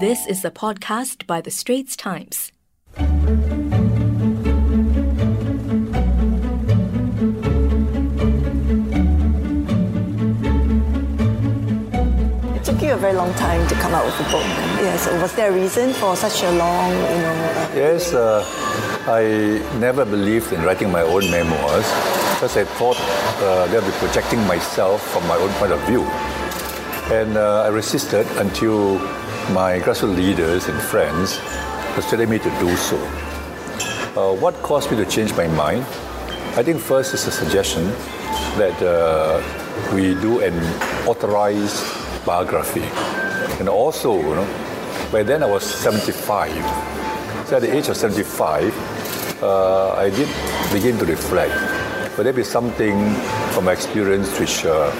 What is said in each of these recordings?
This is a podcast by The Straits Times. It took you a very long time to come out with a book. Yes, was there a reason for such a long, you know? uh, Yes, uh, I never believed in writing my own memoirs because I thought uh, that would be projecting myself from my own point of view. And uh, I resisted until my grassroots leaders and friends persuaded me to do so. Uh, what caused me to change my mind? I think first is a suggestion that uh, we do an authorized biography. And also, you know, by then I was 75. So at the age of 75, uh, I did begin to reflect. Would there be something from my experience which uh,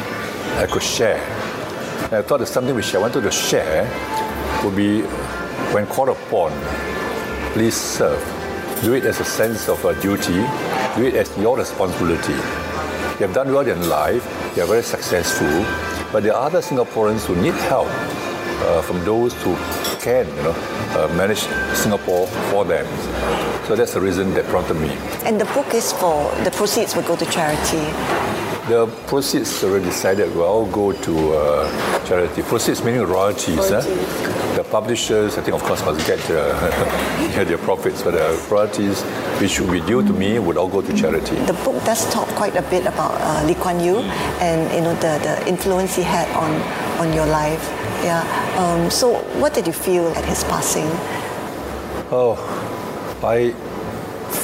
I could share? And I thought that something which I wanted to share would be when called upon, please serve. Do it as a sense of a duty, do it as your responsibility. You have done well in life, you are very successful, but there are other Singaporeans who need help uh, from those who can you know, uh, manage Singapore for them. So that's the reason that prompted me. And the book is for, the proceeds will go to charity. The proceeds already decided will all go to uh, charity. Proceeds meaning royalties. huh? The publishers, I think, of course, must get uh, their profits, but the royalties which would be due to me would all go to charity. The book does talk quite a bit about uh, Lee Kuan Yew and you know the, the influence he had on on your life. Yeah. Um, so what did you feel at his passing? Oh, I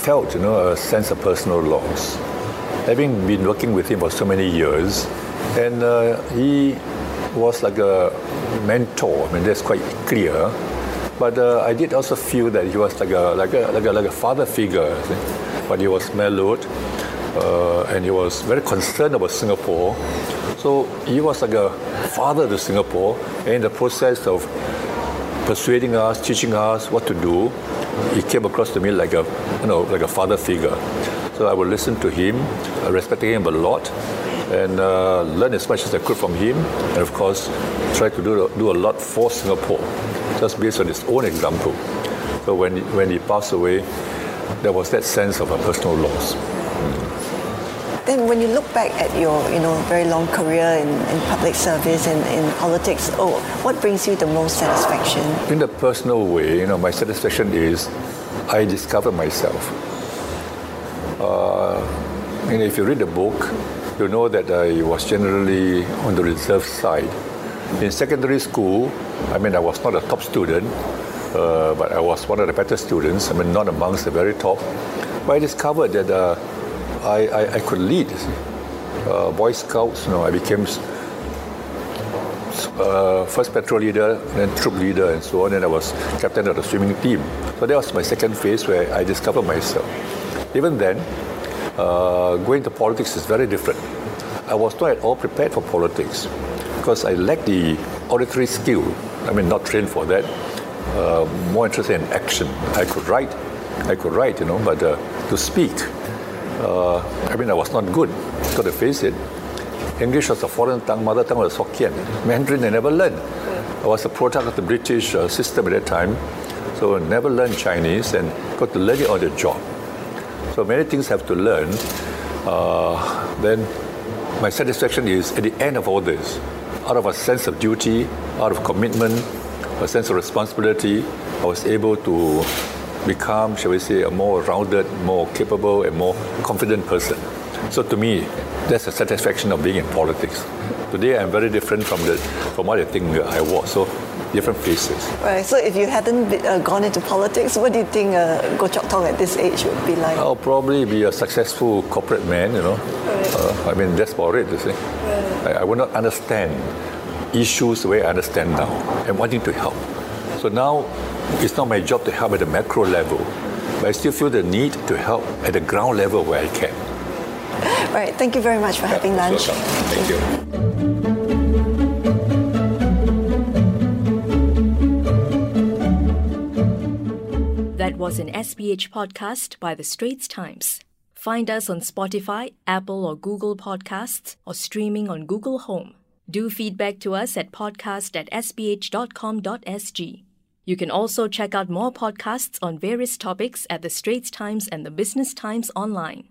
felt, you know, a sense of personal loss. Having been working with him for so many years, and uh, he was like a mentor. I mean, that's quite clear. But uh, I did also feel that he was like a like a like a, like a father figure. But he was mellowed, uh, and he was very concerned about Singapore. So he was like a father to Singapore, and in the process of persuading us, teaching us what to do. He came across to me like a, you know, like a father figure. So I would listen to him, I respected him a lot, and uh, learn as much as I could from him, and of course, try to do, do a lot for Singapore, just based on his own example. So when he, when he passed away, there was that sense of a personal loss. Then when you look back at your you know very long career in, in public service and in politics, oh, what brings you the most satisfaction? In the personal way, you know, my satisfaction is I discovered myself. Uh, and if you read the book, you know that I was generally on the reserve side. In secondary school, I mean, I was not a top student, uh, but I was one of the better students. I mean, not amongst the very top. But I discovered that uh, I, I, I could lead. Uh, Boy Scouts, you know, I became uh, first patrol leader, then troop leader, and so on. And I was captain of the swimming team. So that was my second phase where I discovered myself. Even then, uh, going to politics is very different. I was not at all prepared for politics because I lacked the auditory skill. I mean, not trained for that. Uh, more interested in action. I could write, I could write, you know, but uh, to speak, uh, I mean, I was not good. Got to face it. English was a foreign tongue, mother tongue was Hokkien. Mandarin I never learned. I was a product of the British uh, system at that time, so I never learned Chinese and got to learn it on the job. So many things have to learn. Uh, then my satisfaction is at the end of all this, out of a sense of duty, out of commitment, a sense of responsibility, I was able to become, shall we say, a more rounded, more capable, and more confident person. So to me, that's the satisfaction of being in politics. Today, I'm very different from the from what I think I was. So different faces. Right. So if you hadn't uh, gone into politics, what do you think uh, Goh Chok Tong at this age would be like? I'll probably be a successful corporate man, you know. Uh, I mean, that's about it, you see. I, I will not understand issues the way I understand now and wanting to help. So now, it's not my job to help at the macro level, but I still feel the need to help at the ground level where I can. Right. Thank you very much for having lunch. welcome. Thank you. That was an SPH podcast by The Straits Times. Find us on Spotify, Apple or Google Podcasts, or streaming on Google Home. Do feedback to us at podcast at sph.com.sg. You can also check out more podcasts on various topics at the Straits Times and the Business Times online.